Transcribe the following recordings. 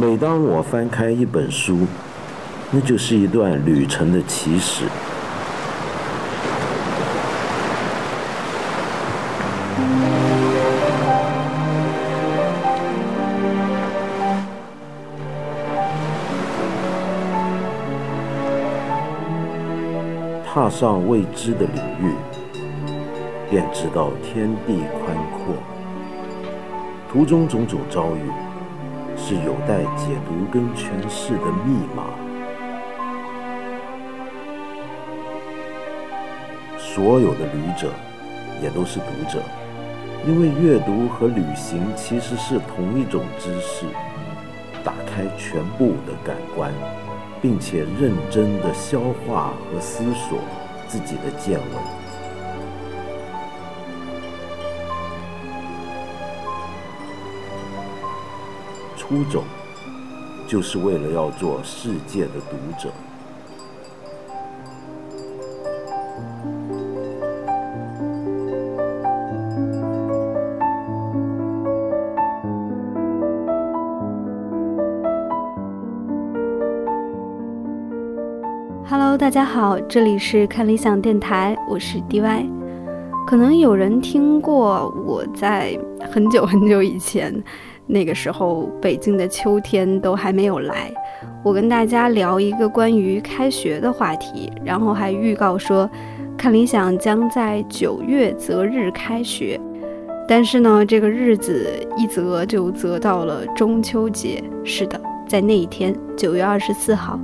每当我翻开一本书，那就是一段旅程的起始。踏上未知的领域，便知道天地宽阔。途中种种遭遇，是有待解读跟诠释的密码。所有的旅者，也都是读者，因为阅读和旅行其实是同一种知识，打开全部的感官。并且认真的消化和思索自己的见闻，出走就是为了要做世界的读者。Hello，大家好，这里是看理想电台，我是 DY。可能有人听过我在很久很久以前，那个时候北京的秋天都还没有来，我跟大家聊一个关于开学的话题，然后还预告说看理想将在九月择日开学。但是呢，这个日子一择就择到了中秋节。是的，在那一天，九月二十四号。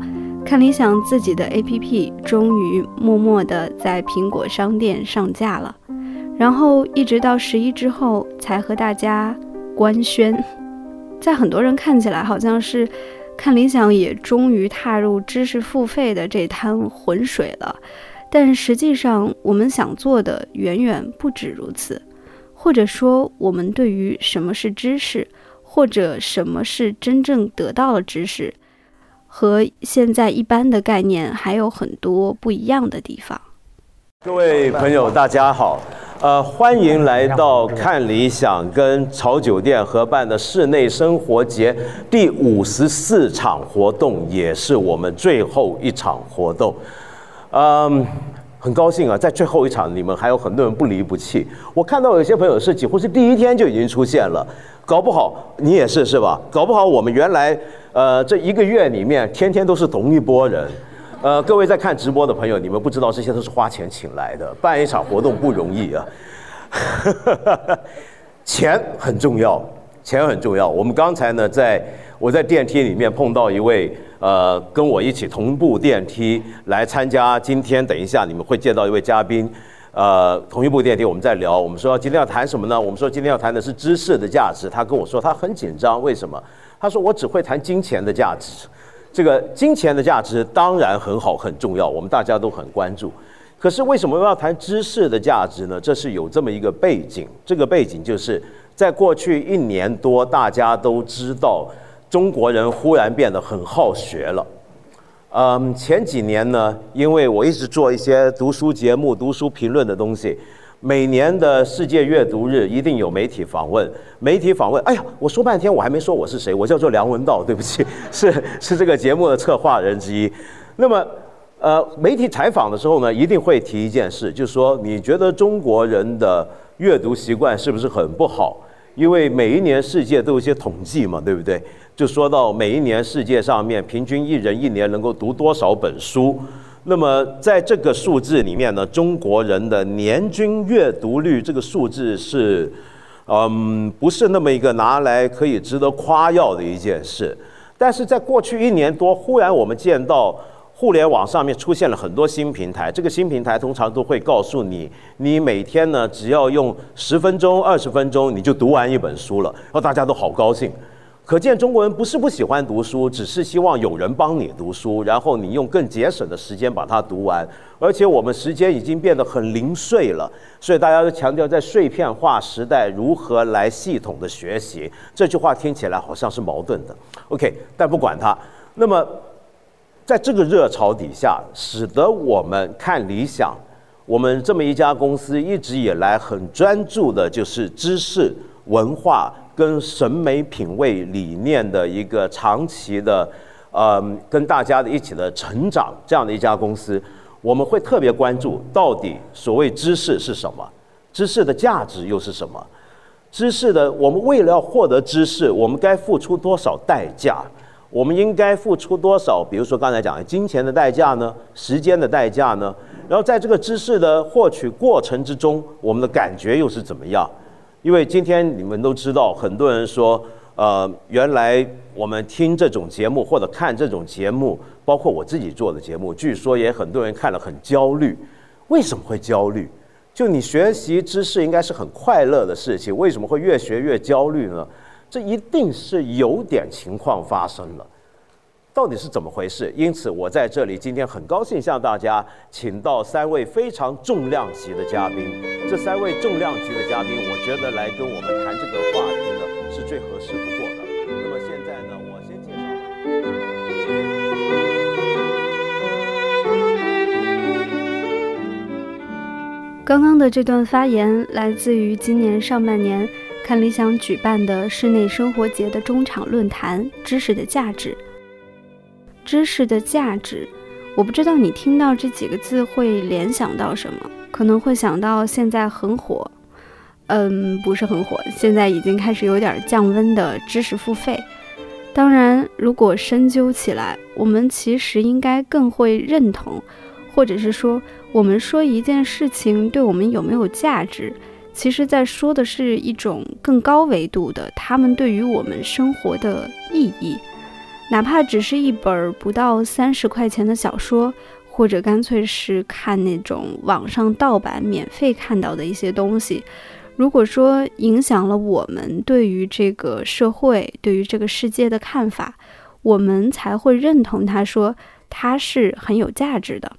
看理想自己的 APP 终于默默地在苹果商店上架了，然后一直到十一之后才和大家官宣。在很多人看起来，好像是看理想也终于踏入知识付费的这滩浑水了，但实际上我们想做的远远不止如此，或者说我们对于什么是知识，或者什么是真正得到了知识。和现在一般的概念还有很多不一样的地方。各位朋友，大家好，呃，欢迎来到看理想跟潮酒店合办的室内生活节第五十四场活动，也是我们最后一场活动。嗯，很高兴啊，在最后一场，你们还有很多人不离不弃。我看到有些朋友是几乎是第一天就已经出现了，搞不好你也是是吧？搞不好我们原来。呃，这一个月里面，天天都是同一波人。呃，各位在看直播的朋友，你们不知道这些都是花钱请来的，办一场活动不容易啊。钱很重要，钱很重要。我们刚才呢，在我在电梯里面碰到一位，呃，跟我一起同步电梯来参加今天，等一下你们会见到一位嘉宾。呃，同一部电梯我们在聊，我们说今天要谈什么呢？我们说今天要谈的是知识的价值。他跟我说他很紧张，为什么？他说：“我只会谈金钱的价值，这个金钱的价值当然很好很重要，我们大家都很关注。可是为什么要谈知识的价值呢？这是有这么一个背景，这个背景就是在过去一年多，大家都知道中国人忽然变得很好学了。嗯，前几年呢，因为我一直做一些读书节目、读书评论的东西。”每年的世界阅读日一定有媒体访问，媒体访问。哎呀，我说半天我还没说我是谁，我叫做梁文道，对不起，是是这个节目的策划人之一。那么，呃，媒体采访的时候呢，一定会提一件事，就是说你觉得中国人的阅读习惯是不是很不好？因为每一年世界都有一些统计嘛，对不对？就说到每一年世界上面平均一人一年能够读多少本书。那么在这个数字里面呢，中国人的年均阅读率这个数字是，嗯，不是那么一个拿来可以值得夸耀的一件事。但是在过去一年多，忽然我们见到互联网上面出现了很多新平台，这个新平台通常都会告诉你，你每天呢只要用十分钟、二十分钟，你就读完一本书了，然后大家都好高兴。可见中国人不是不喜欢读书，只是希望有人帮你读书，然后你用更节省的时间把它读完。而且我们时间已经变得很零碎了，所以大家都强调在碎片化时代如何来系统的学习。这句话听起来好像是矛盾的。OK，但不管它。那么，在这个热潮底下，使得我们看理想，我们这么一家公司一直以来很专注的就是知识文化。跟审美品味理念的一个长期的，呃，跟大家的一起的成长这样的一家公司，我们会特别关注到底所谓知识是什么，知识的价值又是什么，知识的我们为了要获得知识，我们该付出多少代价？我们应该付出多少？比如说刚才讲的金钱的代价呢？时间的代价呢？然后在这个知识的获取过程之中，我们的感觉又是怎么样？因为今天你们都知道，很多人说，呃，原来我们听这种节目或者看这种节目，包括我自己做的节目，据说也很多人看了很焦虑。为什么会焦虑？就你学习知识应该是很快乐的事情，为什么会越学越焦虑呢？这一定是有点情况发生了。到底是怎么回事？因此，我在这里今天很高兴向大家请到三位非常重量级的嘉宾。这三位重量级的嘉宾，我觉得来跟我们谈这个话题呢，是最合适不过的。那么现在呢，我先介绍。刚刚的这段发言来自于今年上半年看理想举办的室内生活节的中场论坛《知识的价值》。知识的价值，我不知道你听到这几个字会联想到什么，可能会想到现在很火，嗯，不是很火，现在已经开始有点降温的知识付费。当然，如果深究起来，我们其实应该更会认同，或者是说，我们说一件事情对我们有没有价值，其实在说的是一种更高维度的，他们对于我们生活的意义。哪怕只是一本不到三十块钱的小说，或者干脆是看那种网上盗版免费看到的一些东西，如果说影响了我们对于这个社会、对于这个世界的看法，我们才会认同他说它是很有价值的。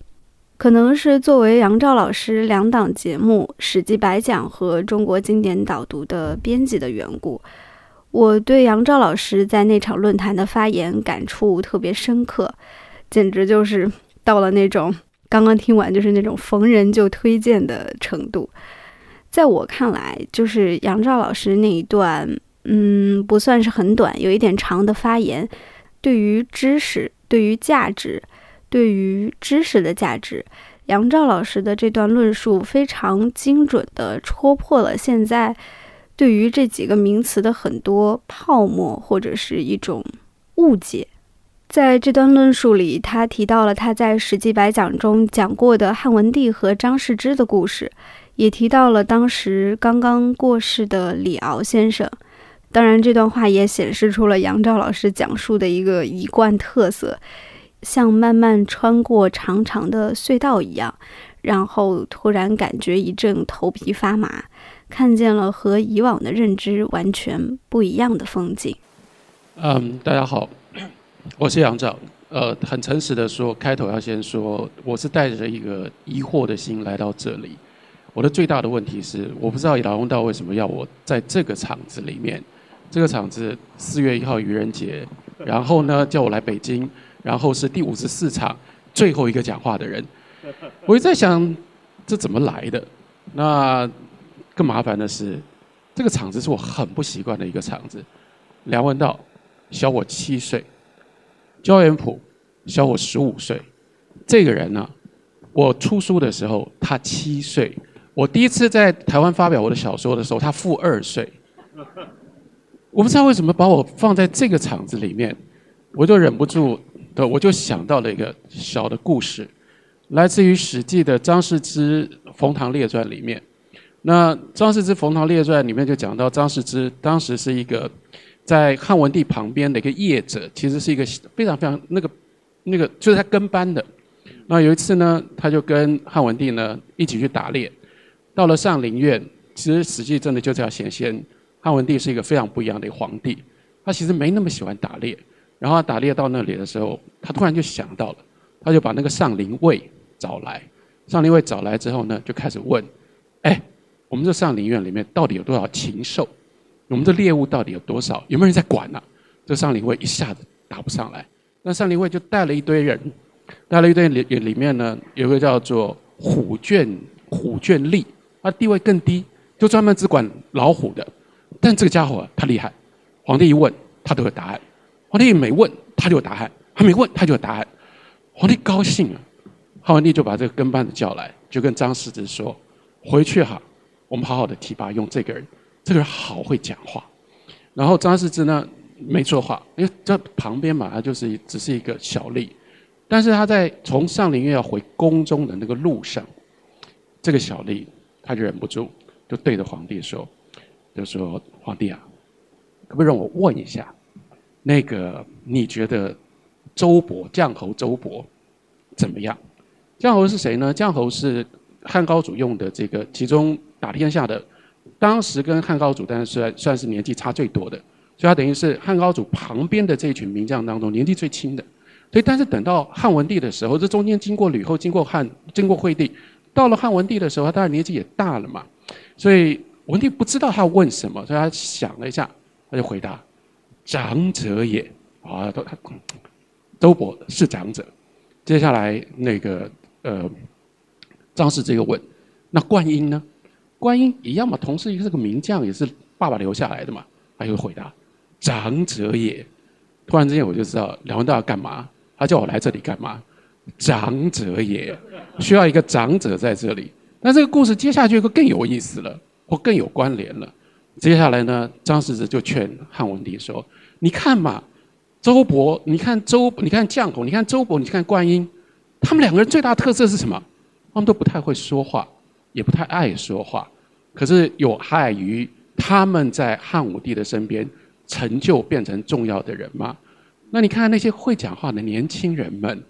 可能是作为杨照老师两档节目《史记白讲》和《中国经典导读》的编辑的缘故。我对杨照老师在那场论坛的发言感触特别深刻，简直就是到了那种刚刚听完就是那种逢人就推荐的程度。在我看来，就是杨照老师那一段，嗯，不算是很短，有一点长的发言，对于知识、对于价值、对于知识的价值，杨照老师的这段论述非常精准地戳破了现在。对于这几个名词的很多泡沫或者是一种误解，在这段论述里，他提到了他在《史记白讲》中讲过的汉文帝和张世之的故事，也提到了当时刚刚过世的李敖先生。当然，这段话也显示出了杨照老师讲述的一个一贯特色，像慢慢穿过长长的隧道一样，然后突然感觉一阵头皮发麻。看见了和以往的认知完全不一样的风景。嗯，大家好，我是杨照。呃，很诚实的说，开头要先说，我是带着一个疑惑的心来到这里。我的最大的问题是，我不知道老公道为什么要我在这个场子里面。这个场子四月一号愚人节，然后呢叫我来北京，然后是第五十四场最后一个讲话的人。我一直在想，这怎么来的？那。更麻烦的是，这个场子是我很不习惯的一个场子。梁文道小我七岁，焦元溥小我十五岁。这个人呢，我出书的时候他七岁，我第一次在台湾发表我的小说的时候他负二岁。我不知道为什么把我放在这个场子里面，我就忍不住的，我就想到了一个小的故事，来自于《史记》的张世之《冯唐列传》里面。那张世之《冯唐列传》里面就讲到，张世之当时是一个在汉文帝旁边的一个业者，其实是一个非常非常那个那个就是他跟班的。那有一次呢，他就跟汉文帝呢一起去打猎，到了上林苑，其实实际真的就这样显现，汉文帝是一个非常不一样的一个皇帝。他其实没那么喜欢打猎，然后打猎到那里的时候，他突然就想到了，他就把那个上林卫找来，上林卫找来之后呢，就开始问，哎。我们这上林苑里面到底有多少禽兽？我们的猎物到底有多少？有没有人在管呢？这上林会一下子答不上来。那上林会就带了一堆人，带了一堆里里面呢，有个叫做虎卷虎卷吏，他地位更低，就专门只管老虎的。但这个家伙他厉害，皇帝一问他都有答案，皇帝没问他就有答案，他没问他就有答案，皇帝高兴啊，汉文帝就把这个跟班的叫来，就跟张世子说：“回去哈，我们好好的提拔用这个人，这个人好会讲话。”然后张世之呢没说话，因为这旁边嘛，他就是只是一个小吏。但是他在从上林苑要回宫中的那个路上，这个小吏他就忍不住，就对着皇帝说：“就说皇帝啊，可不可以让我问一下，那个你觉得周勃绛侯周勃怎么样？绛侯是谁呢？绛侯是汉高祖用的这个其中打天下的，当时跟汉高祖但是算算是年纪差最多的，所以他等于是汉高祖旁边的这一群名将当中年纪最轻的。”所以，但是等到汉文帝的时候，这中间经过吕后，经过汉，经过惠帝，到了汉文帝的时候，他当然年纪也大了嘛。所以文帝不知道他问什么，所以他想了一下，他就回答：“长者也。”啊，都他周勃是长者。接下来那个呃，张氏这个问：“那观音呢？观音一样嘛，同时也是个名将，也是爸爸留下来的嘛。”他又回答：“长者也。”突然之间，我就知道梁文道要干嘛。他叫我来这里干嘛？长者也需要一个长者在这里。那这个故事接下去就更有意思了，或更有关联了。接下来呢，张世子就劝汉文帝说：“你看嘛，周勃，你看周，你看绛侯，你看周勃，你看观音，他们两个人最大特色是什么？他们都不太会说话，也不太爱说话。可是有害于他们在汉武帝的身边成就变成重要的人吗？”那你看看那些会讲话的年轻人们，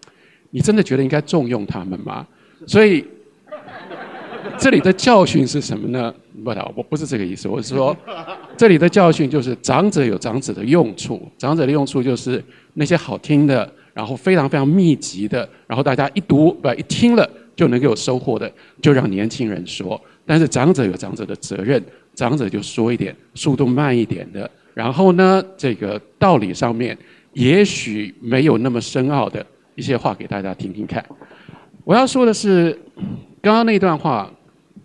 你真的觉得应该重用他们吗？所以，这里的教训是什么呢？不，我不是这个意思。我是说，这里的教训就是长者有长者的用处，长者的用处就是那些好听的，然后非常非常密集的，然后大家一读不一听了就能够有收获的，就让年轻人说。但是长者有长者的责任，长者就说一点速度慢一点的，然后呢，这个道理上面。也许没有那么深奥的一些话给大家听听看。我要说的是，刚刚那段话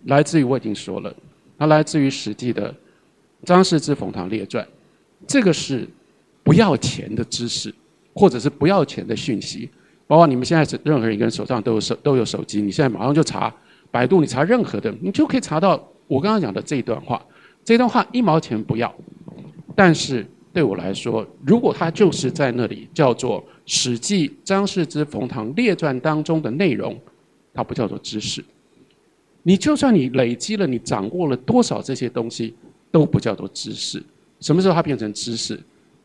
来自于我已经说了，它来自于《史记》的《张氏之冯唐列传》，这个是不要钱的知识，或者是不要钱的讯息。包括你们现在是任何一个人手上都有手都有手机，你现在马上就查百度，你查任何的，你就可以查到我刚刚讲的这一段话。这段话一毛钱不要，但是。对我来说，如果它就是在那里叫做《史记·张氏之冯唐列传》当中的内容，它不叫做知识。你就算你累积了，你掌握了多少这些东西，都不叫做知识。什么时候它变成知识？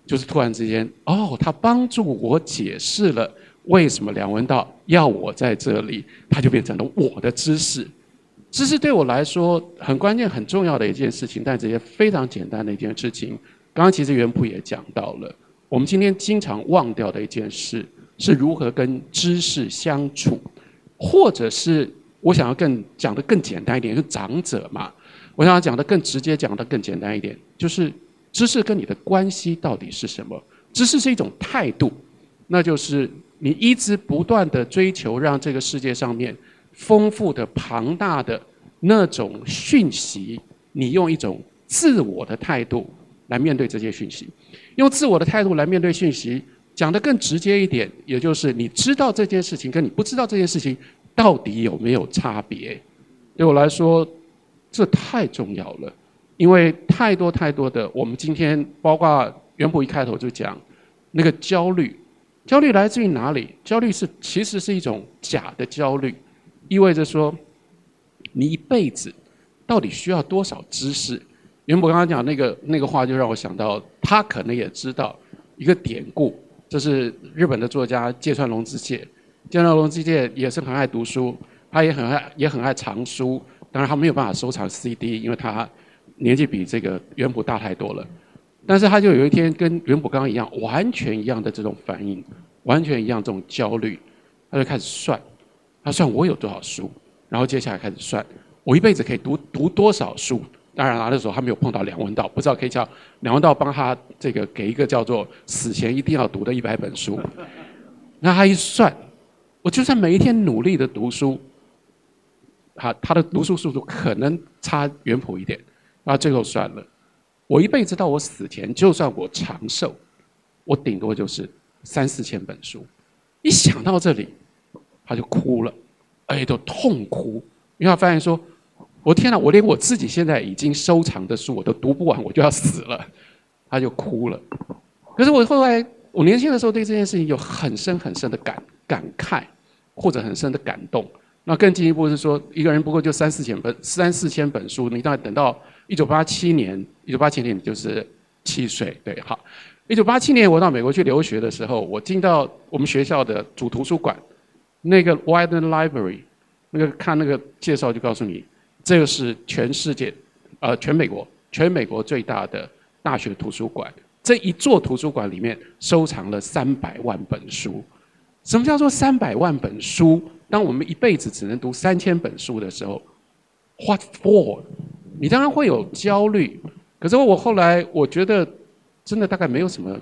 就是突然之间，哦，它帮助我解释了为什么梁文道要我在这里，它就变成了我的知识。知识对我来说很关键、很重要的一件事情，但这些非常简单的一件事情。刚刚其实袁普也讲到了，我们今天经常忘掉的一件事，是如何跟知识相处，或者是我想要更讲的更简单一点，是长者嘛。我想要讲的更直接，讲的更简单一点，就是知识跟你的关系到底是什么？知识是一种态度，那就是你一直不断的追求，让这个世界上面丰富的、庞大的那种讯息，你用一种自我的态度。来面对这些讯息，用自我的态度来面对讯息，讲得更直接一点，也就是你知道这件事情跟你不知道这件事情到底有没有差别？对我来说，这太重要了，因为太多太多的我们今天，包括袁普一开头就讲那个焦虑，焦虑来自于哪里？焦虑是其实是一种假的焦虑，意味着说你一辈子到底需要多少知识？袁博刚刚讲那个那个话，就让我想到，他可能也知道一个典故，这是日本的作家芥川龙之介。芥川龙之介也是很爱读书，他也很爱也很爱藏书。当然他没有办法收藏 CD，因为他年纪比这个袁普大太多了。但是他就有一天跟袁普刚刚一样，完全一样的这种反应，完全一样这种焦虑，他就开始算，他算我有多少书，然后接下来开始算我一辈子可以读读多少书。当然了，那时候还没有碰到梁文道，不知道可以叫梁文道帮他这个给一个叫做死前一定要读的一百本书。那他一算，我就算每一天努力的读书，他他的读书速度可能差原谱一点，那最后算了，我一辈子到我死前，就算我长寿，我顶多就是三四千本书。一想到这里，他就哭了，哎都痛哭，因为他发现说：“我天哪，我连我自己现在已经收藏的书我都读不完，我就要死了。”他就哭了。可是我后来，我年轻的时候对这件事情有很深很深的感感慨，或者很深的感动。那更进一步是说，一个人不过就三四千本，三四千本书，你大概等到一九八七年，一九八七年你就是七岁，对，好。一九八七年我到美国去留学的时候，我进到我们学校的主图书馆，那个 w i d e n Library，那个看那个介绍就告诉你，这个是全世界，呃，全美国，全美国最大的大学图书馆。这一座图书馆里面收藏了三百万本书。什么叫做三百万本书？当我们一辈子只能读三千本书的时候，What for？你当然会有焦虑。可是我后来我觉得，真的大概没有什么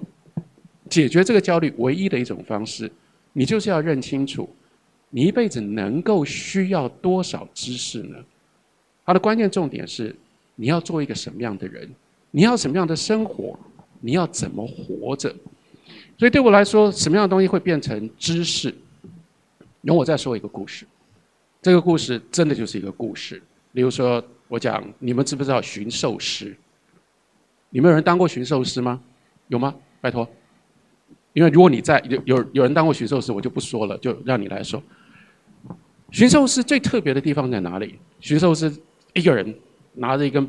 解决这个焦虑唯一的一种方式，你就是要认清楚，你一辈子能够需要多少知识呢？它的关键重点是，你要做一个什么样的人？你要什么样的生活？你要怎么活着？所以对我来说，什么样的东西会变成知识？然后我再说一个故事。这个故事真的就是一个故事。比如说，我讲，你们知不知道驯兽师？你们有人当过驯兽师吗？有吗？拜托。因为如果你在有有有人当过驯兽师，我就不说了，就让你来说。驯兽师最特别的地方在哪里？驯兽师一个人拿着一根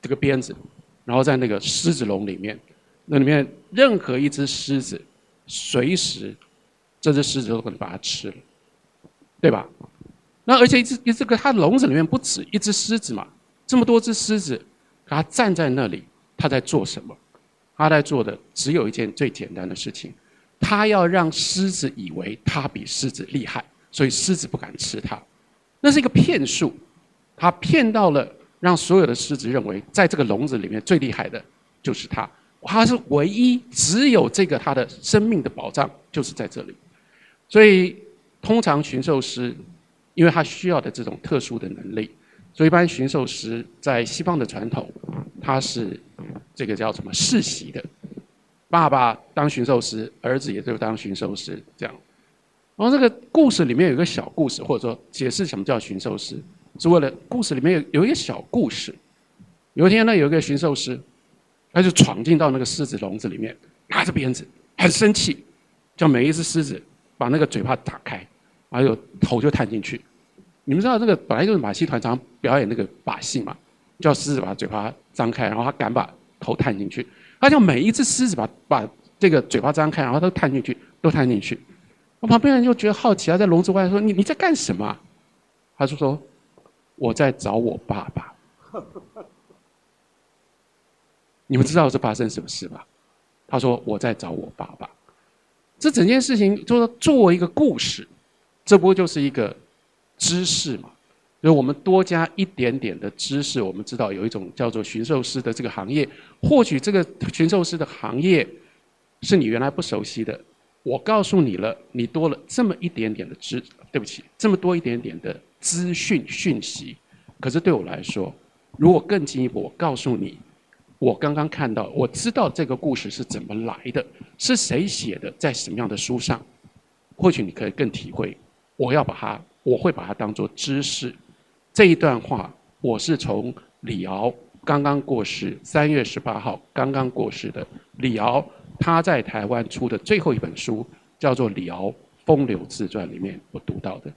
这个鞭子，然后在那个狮子笼里面。那里面任何一只狮子，随时这只狮子都可能把它吃了，对吧？那而且一只一只个它笼子里面不止一只狮子嘛，这么多只狮子，它站在那里，它在做什么？它在做的只有一件最简单的事情，它要让狮子以为它比狮子厉害，所以狮子不敢吃它。那是一个骗术，它骗到了让所有的狮子认为，在这个笼子里面最厉害的就是它。他是唯一只有这个他的生命的保障就是在这里，所以通常驯兽师，因为他需要的这种特殊的能力，所以一般驯兽师在西方的传统，他是这个叫什么世袭的，爸爸当驯兽师，儿子也就当驯兽师这样。然后这个故事里面有一个小故事，或者说解释什么叫驯兽师，是为了故事里面有有一个小故事。有一天呢，有一个驯兽师。他就闯进到那个狮子笼子里面，拿着鞭子，很生气，叫每一只狮子把那个嘴巴打开，然后头就探进去。你们知道这个本来就是马戏团常表演那个把戏嘛，叫狮子把嘴巴张开，然后他敢把头探进去。他叫每一只狮子把把这个嘴巴张开，然后都探进去，都探进去。我旁边人就觉得好奇啊，在笼子外说：“你你在干什么？”他就说：“我在找我爸爸。”你们知道是发生什么事吗？他说：“我在找我爸爸。”这整件事情就说作为一个故事，这不就是一个知识嘛？就是我们多加一点点的知识，我们知道有一种叫做驯兽师的这个行业。或许这个驯兽师的行业是你原来不熟悉的。我告诉你了，你多了这么一点点的知，对不起，这么多一点点的资讯讯息。可是对我来说，如果更进一步，我告诉你。我刚刚看到，我知道这个故事是怎么来的，是谁写的，在什么样的书上？或许你可以更体会。我要把它，我会把它当做知识。这一段话，我是从李敖刚刚过世，三月十八号刚刚过世的李敖，他在台湾出的最后一本书，叫做《李敖风流自传》里面我读到的。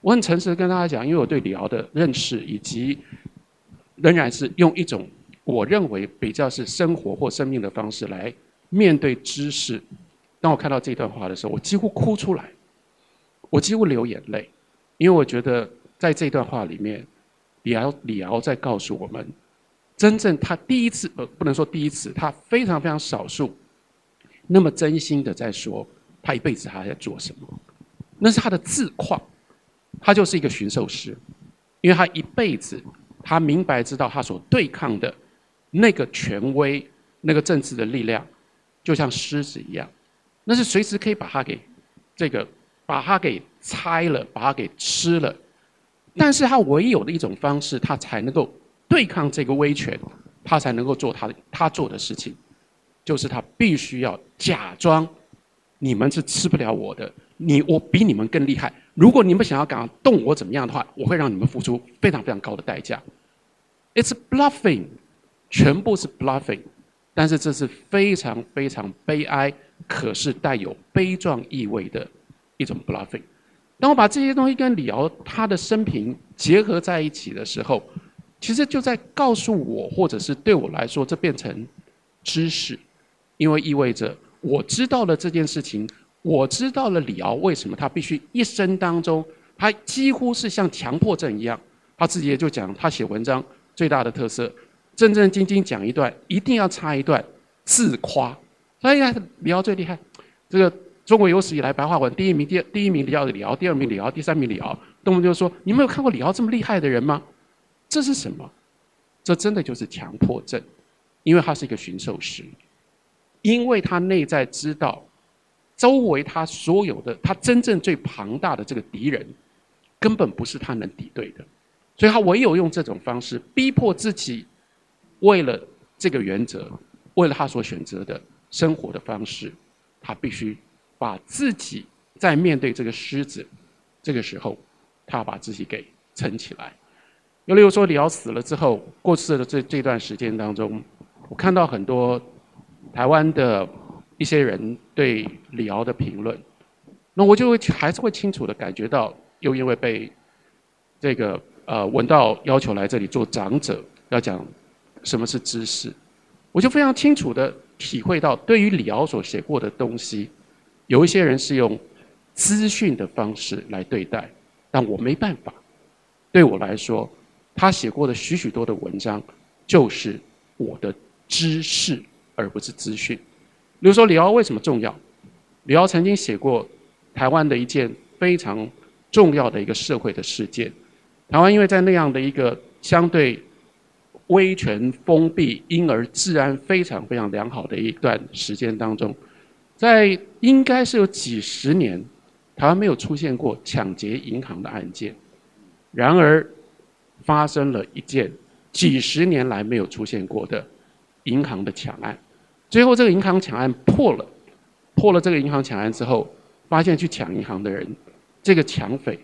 我很诚实的跟大家讲，因为我对李敖的认识，以及仍然是用一种。我认为比较是生活或生命的方式来面对知识。当我看到这段话的时候，我几乎哭出来，我几乎流眼泪，因为我觉得在这段话里面，李敖李敖在告诉我们，真正他第一次呃不能说第一次，他非常非常少数，那么真心的在说他一辈子还在做什么，那是他的自况，他就是一个驯兽师，因为他一辈子他明白知道他所对抗的。那个权威，那个政治的力量，就像狮子一样，那是随时可以把它给这个把它给拆了，把它给吃了。但是他唯有的一种方式，他才能够对抗这个威权，他才能够做他他做的事情，就是他必须要假装你们是吃不了我的，你我比你们更厉害。如果你们想要敢动我怎么样的话，我会让你们付出非常非常高的代价。It's bluffing，全部是 bluffing，但是这是非常非常悲哀，可是带有悲壮意味的一种 bluffing。当我把这些东西跟李敖他的生平结合在一起的时候，其实就在告诉我，或者是对我来说，这变成知识，因为意味着我知道了这件事情。我知道了李敖为什么他必须一生当中，他几乎是像强迫症一样，他自己也就讲，他写文章最大的特色，正正经经讲一段，一定要插一段自夸。哎呀，李敖最厉害，这个中国有史以来白话文第一名，第第一名李敖李敖，第二名李敖，第三名李敖，动不动就说，你们有看过李敖这么厉害的人吗？这是什么？这真的就是强迫症，因为他是一个驯兽师，因为他内在知道。周围他所有的，他真正最庞大的这个敌人，根本不是他能敌对的，所以他唯有用这种方式逼迫自己，为了这个原则，为了他所选择的生活的方式，他必须把自己在面对这个狮子，这个时候，他要把自己给撑起来。又例如说，李敖死了之后，过世的这这段时间当中，我看到很多台湾的。一些人对李敖的评论，那我就会还是会清楚的感觉到，又因为被这个呃文道要求来这里做长者，要讲什么是知识，我就非常清楚的体会到，对于李敖所写过的东西，有一些人是用资讯的方式来对待，但我没办法。对我来说，他写过的许许多的文章，就是我的知识，而不是资讯。比如说李敖为什么重要？李敖曾经写过台湾的一件非常重要的一个社会的事件。台湾因为在那样的一个相对威权封闭，因而治安非常非常良好的一段时间当中，在应该是有几十年，台湾没有出现过抢劫银行的案件。然而发生了一件几十年来没有出现过的银行的抢案。最后，这个银行抢案破了，破了这个银行抢案之后，发现去抢银行的人，这个抢匪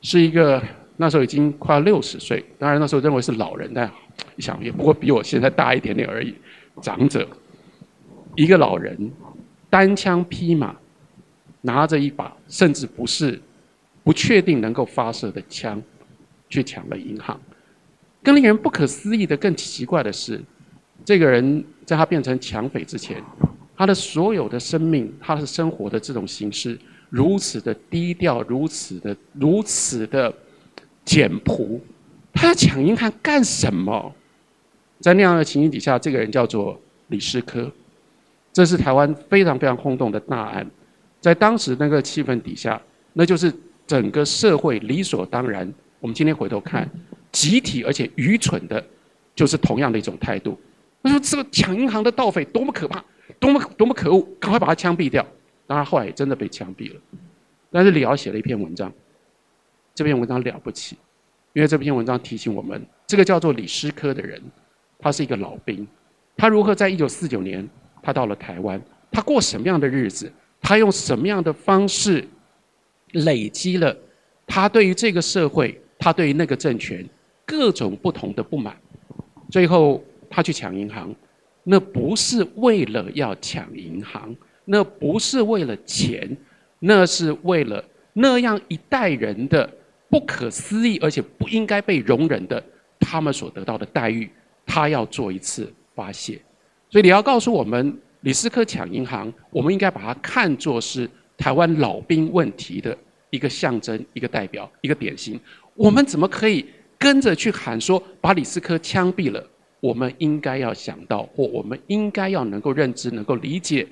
是一个那时候已经快六十岁，当然那时候认为是老人，但想也不过比我现在大一点点而已，长者，一个老人单枪匹马，拿着一把甚至不是不确定能够发射的枪，去抢了银行。更令人不可思议的、更奇怪的是。这个人在他变成抢匪之前，他的所有的生命，他的生活的这种形式，如此的低调，如此的如此的简朴。他要抢银行干什么？在那样的情形底下，这个人叫做李师科，这是台湾非常非常轰动的大案。在当时那个气氛底下，那就是整个社会理所当然。我们今天回头看，集体而且愚蠢的，就是同样的一种态度。他说：“这个抢银行的盗匪多么可怕，多么多么可恶，赶快把他枪毙掉。”当然后来也真的被枪毙了。但是李敖写了一篇文章，这篇文章了不起，因为这篇文章提醒我们，这个叫做李师科的人，他是一个老兵，他如何在一九四九年他到了台湾，他过什么样的日子，他用什么样的方式累积了他对于这个社会，他对于那个政权各种不同的不满，最后。他去抢银行，那不是为了要抢银行，那不是为了钱，那是为了那样一代人的不可思议而且不应该被容忍的他们所得到的待遇，他要做一次发泄。所以你要告诉我们，李斯科抢银行，我们应该把它看作是台湾老兵问题的一个象征、一个代表、一个典型。我们怎么可以跟着去喊说把李斯科枪毙了？我们应该要想到，或我们应该要能够认知、能够理解，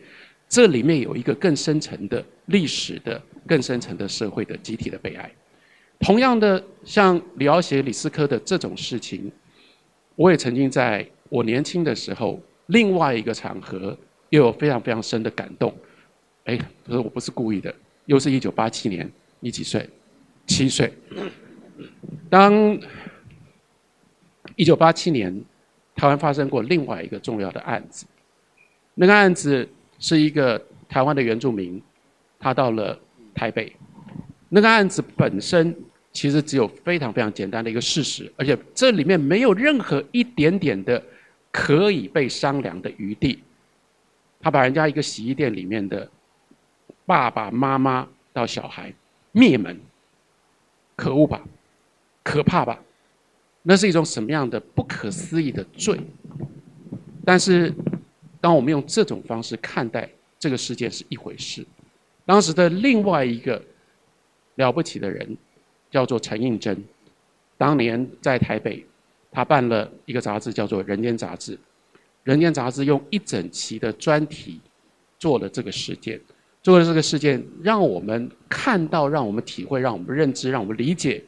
这里面有一个更深层的历史的、更深层的社会的集体的悲哀。同样的，像李敖写李斯科的这种事情，我也曾经在我年轻的时候，另外一个场合，又有非常非常深的感动。哎，可是我不是故意的，又是一九八七年，你几岁？七岁。当一九八七年。台湾发生过另外一个重要的案子。那个案子是一个台湾的原住民，他到了台北。那个案子本身其实只有非常非常简单的一个事实，而且这里面没有任何一点点的可以被商量的余地。他把人家一个洗衣店里面的爸爸妈妈到小孩灭门，可恶吧，可怕吧，那是一种什么样的不可思议的罪？但是，当我们用这种方式看待这个世界是一回事。当时的另外一个了不起的人叫做陈应真，当年在台北，他办了一个杂志叫做《人间杂志》。人间杂志用一整期的专题做了这个事件，做了这个事件，让我们看到，让我们体会，让我们认知，让我们理解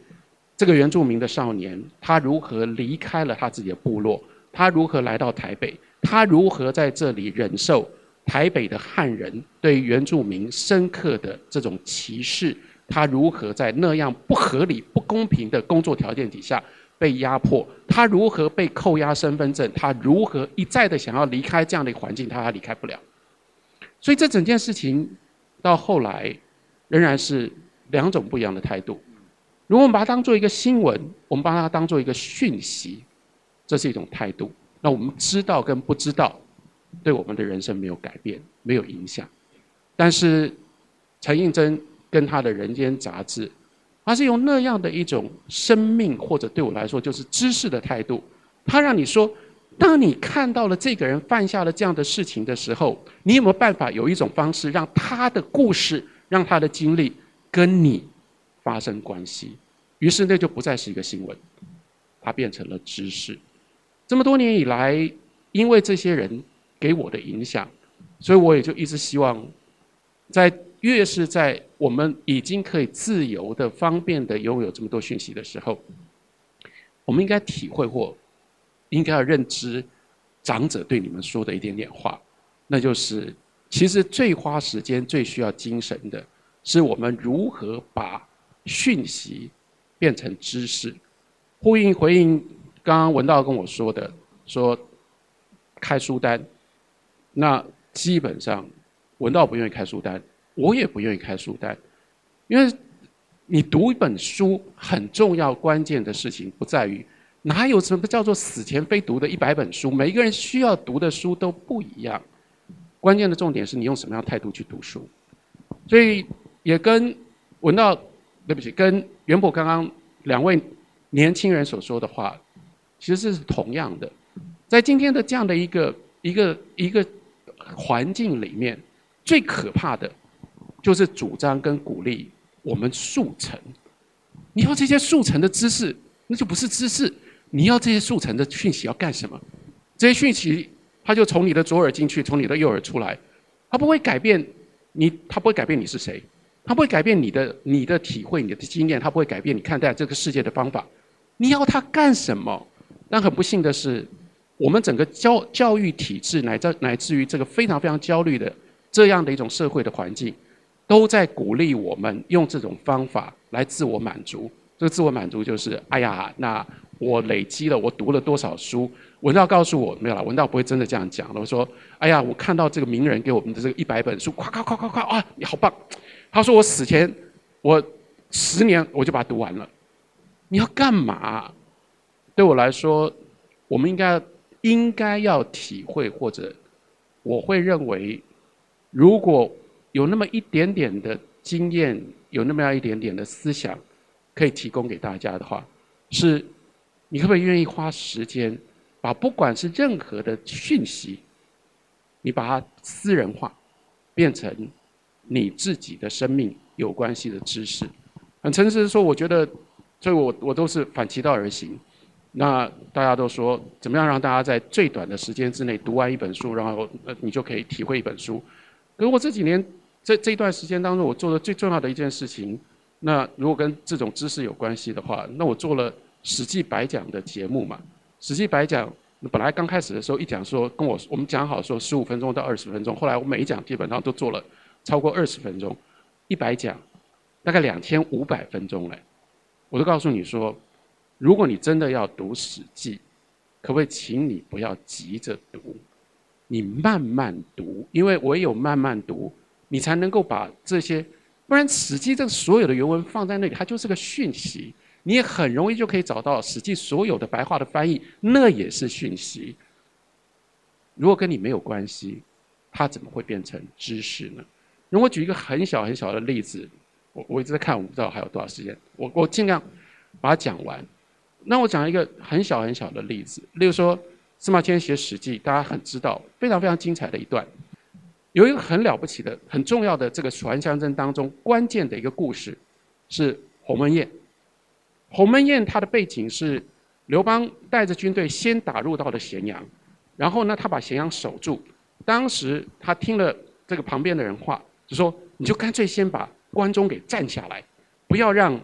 这个原住民的少年，他如何离开了他自己的部落，他如何来到台北，他如何在这里忍受台北的汉人对原住民深刻的这种歧视，他如何在那样不合理、不公平的工作条件底下。被压迫，他如何被扣押身份证？他如何一再的想要离开这样的环境？他还离开不了。所以这整件事情到后来仍然是两种不一样的态度。如果我们把它当做一个新闻，我们把它当做一个讯息，这是一种态度。那我们知道跟不知道，对我们的人生没有改变，没有影响。但是陈应真跟他的人间杂志。而是用那样的一种生命，或者对我来说就是知识的态度，他让你说：当你看到了这个人犯下了这样的事情的时候，你有没有办法有一种方式，让他的故事、让他的经历跟你发生关系？于是那就不再是一个新闻，它变成了知识。这么多年以来，因为这些人给我的影响，所以我也就一直希望在。越是在我们已经可以自由的、方便的拥有这么多讯息的时候，我们应该体会或应该要认知长者对你们说的一点点话，那就是其实最花时间、最需要精神的，是我们如何把讯息变成知识。呼应回应刚刚文道跟我说的，说开书单，那基本上文道不愿意开书单。我也不愿意开书单，因为你读一本书很重要、关键的事情不在于哪有什么叫做死前非读的一百本书，每一个人需要读的书都不一样。关键的重点是你用什么样态度去读书。所以也跟文道，对不起，跟袁博刚刚两位年轻人所说的话，其实是同样的。在今天的这样的一个一个一个环境里面，最可怕的。就是主张跟鼓励我们速成，你要这些速成的知识，那就不是知识。你要这些速成的讯息要干什么？这些讯息，它就从你的左耳进去，从你的右耳出来，它不会改变你，它不会改变你是谁，它不会改变你的你的体会、你的经验，它不会改变你看待这个世界的方法。你要它干什么？但很不幸的是，我们整个教教育体制，乃至乃至于这个非常非常焦虑的这样的一种社会的环境。都在鼓励我们用这种方法来自我满足。这个自我满足就是：哎呀，那我累积了，我读了多少书？文道告诉我没有了，文道不会真的这样讲了。我说：哎呀，我看到这个名人给我们的这个一百本书，夸夸夸夸夸啊，你好棒！他说我死前我十年我就把它读完了。你要干嘛？对我来说，我们应该应该要体会，或者我会认为，如果。有那么一点点的经验，有那么样一点点的思想，可以提供给大家的话，是，你可不可以愿意花时间，把不管是任何的讯息，你把它私人化，变成你自己的生命有关系的知识？很诚实的说，我觉得，所以我我都是反其道而行。那大家都说，怎么样让大家在最短的时间之内读完一本书，然后呃你就可以体会一本书？可是我这几年。在这一段时间当中，我做的最重要的一件事情，那如果跟这种知识有关系的话，那我做了《史记白讲》的节目嘛。《史记白讲》本来刚开始的时候一讲说跟我我们讲好说十五分钟到二十分钟，后来我每一讲基本上都做了超过二十分钟，一百讲大概两千五百分钟嘞。我都告诉你说，如果你真的要读《史记》，可不可以请你不要急着读，你慢慢读，因为唯有慢慢读，你才能够把这些，不然《史记》这所有的原文放在那里，它就是个讯息，你也很容易就可以找到《史记》所有的白话的翻译，那也是讯息。如果跟你没有关系，它怎么会变成知识呢？如果举一个很小很小的例子，我我一直在看，我不知道还有多少时间，我我尽量把它讲完。那我讲一个很小很小的例子，例如说司马迁写《史记》，大家很知道，非常非常精彩的一段，有一个很了不起的、很重要的这个楚汉相争当中关键的一个故事，是鸿门宴。鸿门宴它的背景是刘邦带着军队先打入到了咸阳，然后呢，他把咸阳守住。当时他听了这个旁边的人话，就说：“你就干脆先把关中给占下来，不要让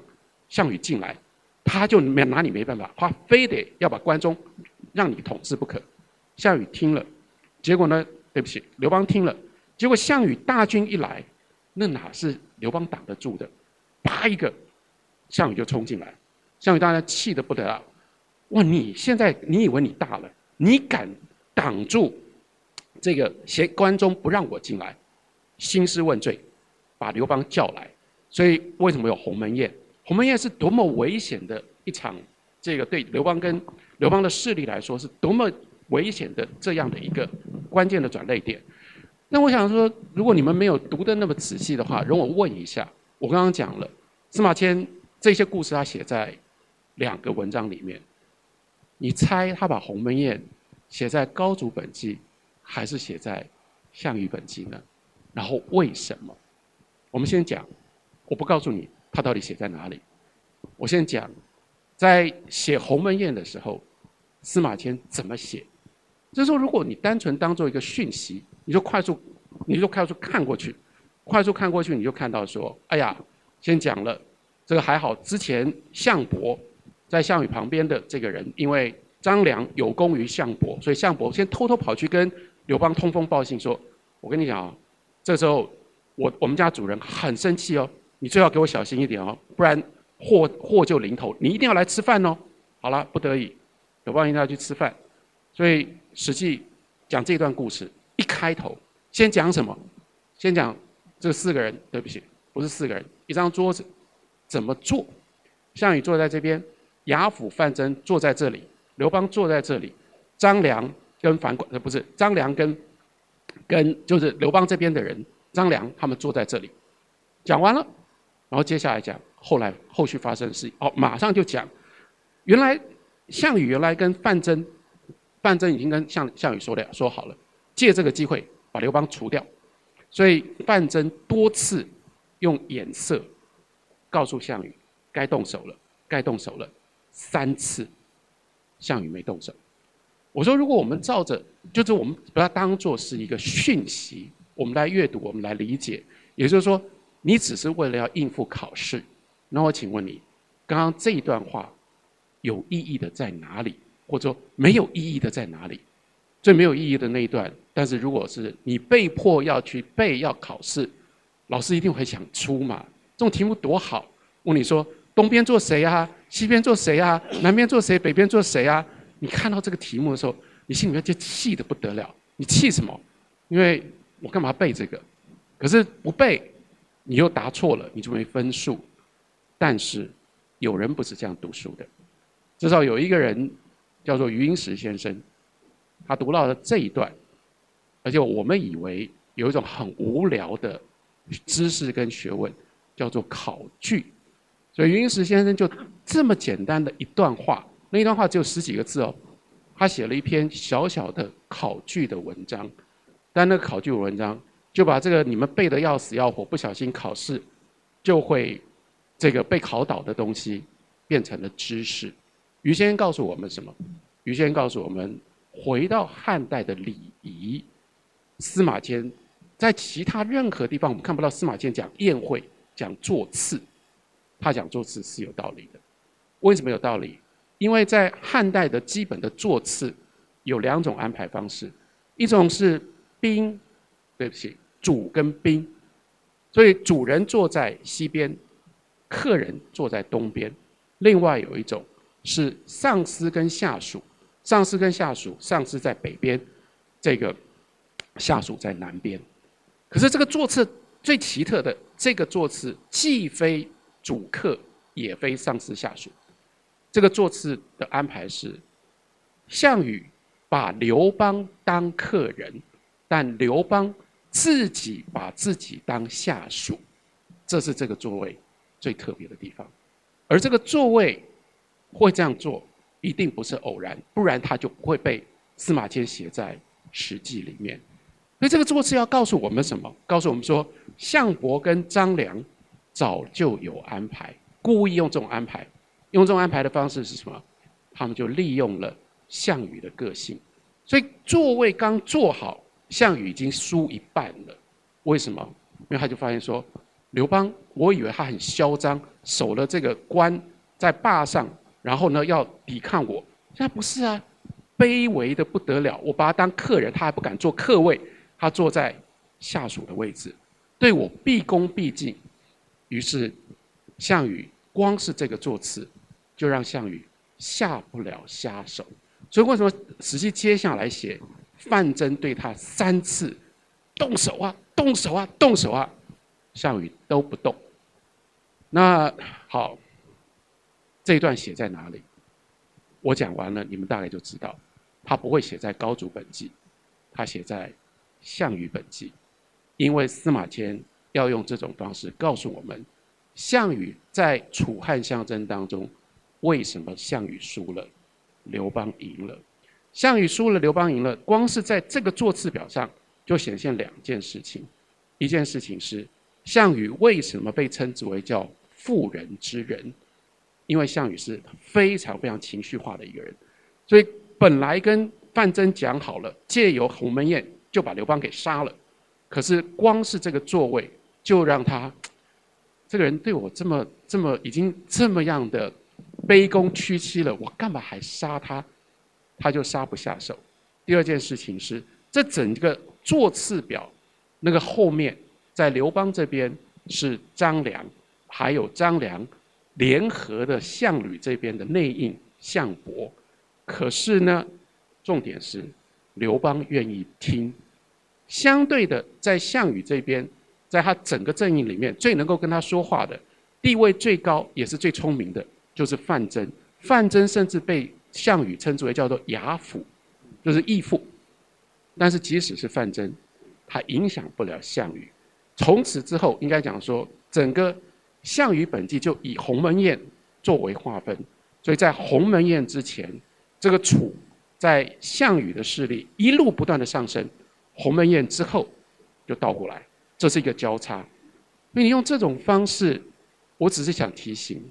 项羽进来。”他就没拿你没办法，他非得要把关中让你统治不可。项羽听了，结果呢？对不起，刘邦听了，结果项羽大军一来，那哪是刘邦挡得住的？啪一个，项羽就冲进来，项羽当然气得不得了。哇！你现在你以为你大了？你敢挡住这个咸关中不让我进来？兴师问罪，把刘邦叫来。所以为什么有鸿门宴？鸿门宴是多么危险的一场，这个对刘邦跟刘邦的势力来说是多么危险的这样的一个关键的转捩点。那我想说，如果你们没有读的那么仔细的话，容我问一下，我刚刚讲了司马迁这些故事，他写在两个文章里面，你猜他把鸿门宴写在高祖本纪，还是写在项羽本纪呢？然后为什么？我们先讲，我不告诉你。他到底写在哪里？我先讲，在写鸿门宴的时候，司马迁怎么写？就是说，如果你单纯当做一个讯息，你就快速，你就快速看过去，快速看过去，你就看到说，哎呀，先讲了，这个还好。之前项伯在项羽旁边的这个人，因为张良有功于项伯，所以项伯先偷偷跑去跟刘邦通风报信，说：“我跟你讲啊，这时候我我们家主人很生气哦。”你最好给我小心一点哦，不然祸祸就临头。你一定要来吃饭哦。好了，不得已，刘邦一定要去吃饭。所以《史记》讲这段故事，一开头先讲什么？先讲这四个人。对不起，不是四个人，一张桌子怎么坐？项羽坐在这边，亚父、范增坐在这里，刘邦坐在这里，张良跟樊呃不是张良跟跟就是刘邦这边的人，张良他们坐在这里。讲完了。然后接下来讲后来后续发生的事，哦，马上就讲，原来项羽原来跟范增，范增已经跟项项羽说了说好了，借这个机会把刘邦除掉，所以范增多次用眼色告诉项羽该动手了，该动手了，三次项羽没动手。我说如果我们照着，就是我们把它当做是一个讯息，我们来阅读，我们来理解，也就是说。你只是为了要应付考试，那我请问你，刚刚这一段话有意义的在哪里，或者说没有意义的在哪里？最没有意义的那一段，但是如果是你被迫要去背要考试，老师一定会想出嘛？这种题目多好！问你说东边坐谁啊？西边坐谁啊？南边坐谁？北边坐谁啊？你看到这个题目的时候，你心里面就气得不得了。你气什么？因为我干嘛背这个？可是不背。你又答错了，你就没分数。但是有人不是这样读书的，至少有一个人叫做余英时先生，他读到了这一段，而且我们以为有一种很无聊的知识跟学问，叫做考据。所以云石先生就这么简单的一段话，那一段话只有十几个字哦，他写了一篇小小的考据的文章，但那个考据文章。就把这个你们背的要死要活，不小心考试就会这个被考倒的东西变成了知识。于先生告诉我们什么？于先生告诉我们，回到汉代的礼仪，司马迁在其他任何地方我们看不到司马迁讲宴会、讲座次，他讲座次是有道理的。为什么有道理？因为在汉代的基本的座次有两种安排方式，一种是宾，对不起。主跟宾，所以主人坐在西边，客人坐在东边。另外有一种是上司跟下属，上司跟下属，上司在北边，这个下属在南边。可是这个座次最奇特的，这个座次既非主客，也非上司下属。这个座次的安排是，项羽把刘邦当客人，但刘邦自己把自己当下属，这是这个座位最特别的地方。而这个座位会这样做，一定不是偶然，不然他就不会被司马迁写在《史记》里面。所以这个座次要告诉我们什么？告诉我们说，项伯跟张良早就有安排，故意用这种安排。用这种安排的方式是什么？他们就利用了项羽的个性，所以座位刚坐好，项羽已经输一半了。为什么？因为他就发现说，刘邦，我以为他很嚣张，守了这个关在坝上，然后呢要抵抗我，现在不是啊，卑微的不得了。我把他当客人，他还不敢坐客位，他坐在下属的位置，对我毕恭毕敬。于是项羽光是这个座次。就让项羽下不了下手，所以为什么史记接下来写范增对他三次动手啊，动手啊，动手啊，项羽都不动。那好，这一段写在哪里？我讲完了，你们大概就知道，他不会写在高祖本纪，他写在项羽本纪，因为司马迁要用这种方式告诉我们，项羽在楚汉相争当中。为什么项羽输了，刘邦赢了？项羽输了，刘邦赢了。光是在这个座次表上，就显现两件事情。一件事情是，项羽为什么被称之为叫妇人之仁？因为项羽是非常非常情绪化的一个人，所以本来跟范增讲好了，借由鸿门宴就把刘邦给杀了。可是光是这个座位，就让他这个人对我这么这么已经这么样的。卑躬屈膝了，我干嘛还杀他？他就杀不下手。第二件事情是，这整个座次表，那个后面在刘邦这边是张良，还有张良联合的项羽这边的内应项伯。可是呢，重点是刘邦愿意听。相对的，在项羽这边，在他整个阵营里面，最能够跟他说话的，地位最高，也是最聪明的。就是范增，范增甚至被项羽称之为叫做亚父，就是义父。但是即使是范增，他影响不了项羽。从此之后，应该讲说，整个项羽本纪就以鸿门宴作为划分。所以在鸿门宴之前，这个楚在项羽的势力一路不断的上升，鸿门宴之后就倒过来，这是一个交叉。所以你用这种方式，我只是想提醒。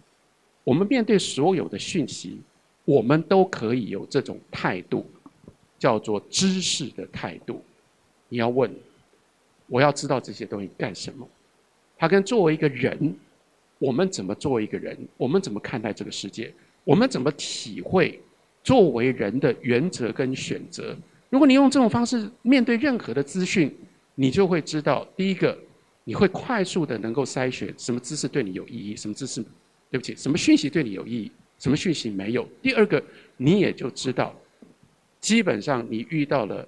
我们面对所有的讯息，我们都可以有这种态度，叫做知识的态度。你要问，我要知道这些东西干什么？他跟作为一个人，我们怎么作为一个人？我们怎么看待这个世界？我们怎么体会作为人的原则跟选择？如果你用这种方式面对任何的资讯，你就会知道，第一个，你会快速的能够筛选什么知识对你有意义，什么知识。对不起，什么讯息对你有意义，什么讯息没有？第二个，你也就知道，基本上你遇到了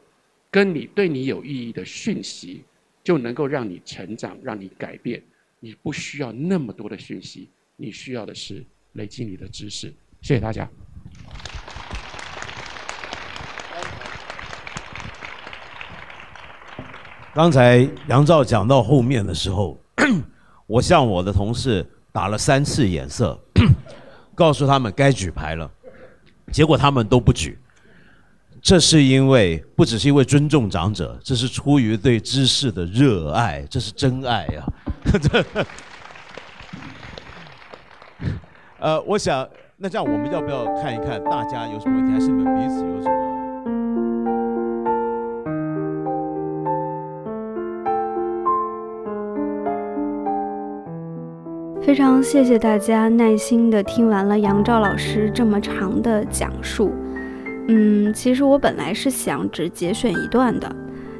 跟你对你有意义的讯息，就能够让你成长，让你改变。你不需要那么多的讯息，你需要的是累积你的知识。谢谢大家。刚才杨照讲到后面的时候，我向我的同事。打了三次眼色，告诉他们该举牌了，结果他们都不举。这是因为不只是因为尊重长者，这是出于对知识的热爱，这是真爱呀。呃，我想，那这样我们要不要看一看大家有什么问题，还是你们彼此有什么？非常谢谢大家耐心的听完了杨照老师这么长的讲述。嗯，其实我本来是想只节选一段的，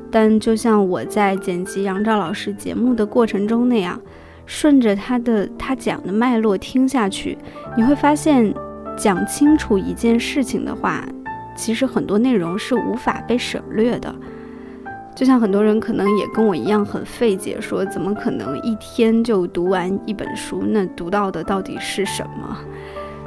但就像我在剪辑杨照老师节目的过程中那样，顺着他的他讲的脉络听下去，你会发现，讲清楚一件事情的话，其实很多内容是无法被省略的。就像很多人可能也跟我一样很费解，说怎么可能一天就读完一本书？那读到的到底是什么？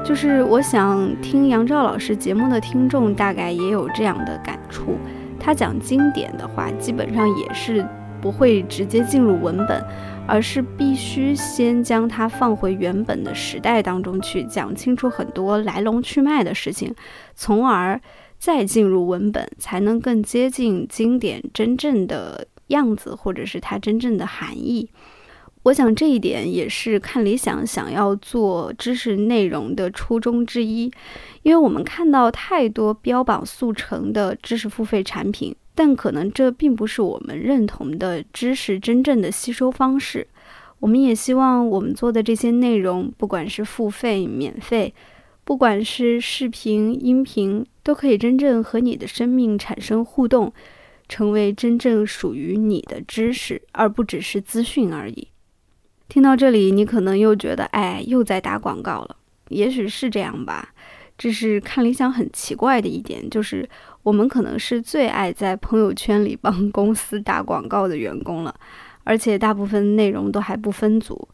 就是我想听杨照老师节目的听众大概也有这样的感触。他讲经典的话，基本上也是不会直接进入文本，而是必须先将它放回原本的时代当中去，讲清楚很多来龙去脉的事情，从而。再进入文本，才能更接近经典真正的样子，或者是它真正的含义。我想这一点也是看理想想要做知识内容的初衷之一。因为我们看到太多标榜速成的知识付费产品，但可能这并不是我们认同的知识真正的吸收方式。我们也希望我们做的这些内容，不管是付费、免费。不管是视频、音频，都可以真正和你的生命产生互动，成为真正属于你的知识，而不只是资讯而已。听到这里，你可能又觉得，哎，又在打广告了。也许是这样吧。这是看理想很奇怪的一点，就是我们可能是最爱在朋友圈里帮公司打广告的员工了，而且大部分内容都还不分组。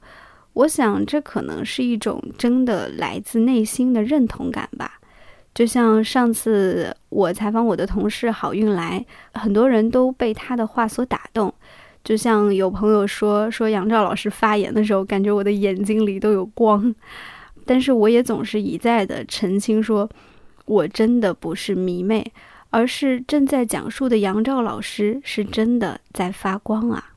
我想，这可能是一种真的来自内心的认同感吧。就像上次我采访我的同事好运来，很多人都被他的话所打动。就像有朋友说，说杨照老师发言的时候，感觉我的眼睛里都有光。但是我也总是一再的澄清，说我真的不是迷妹，而是正在讲述的杨照老师是真的在发光啊。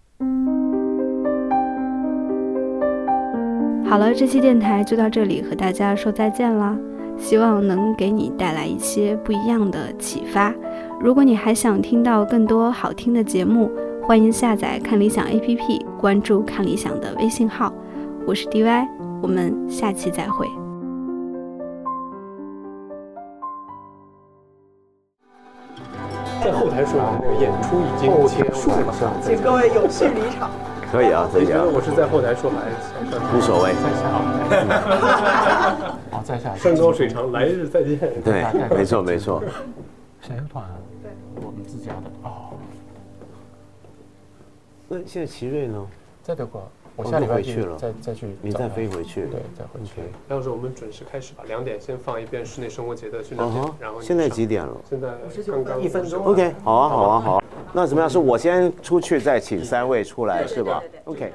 好了，这期电台就到这里，和大家说再见啦！希望能给你带来一些不一样的启发。如果你还想听到更多好听的节目，欢迎下载看理想 APP，关注看理想的微信号。我是 DY，我们下期再会。在后台说，我们的演出已经结束了，请各位有序离场。可以啊，可以啊。我是在后台说还是无所谓。在下。好，在下。山高水长，来日再见。对，没错没错。谁团啊？对，我们自家的。哦。那现在奇瑞呢？在德国。我下礼回去了。再再去你再飞回去对再回去。廖老师我们准时开始吧两点先放一遍室内生活节的训练然后现在几点了现在刚刚一分钟 ok 好啊好啊好啊。那怎么样？是我先出去再请三位出来是吧 ok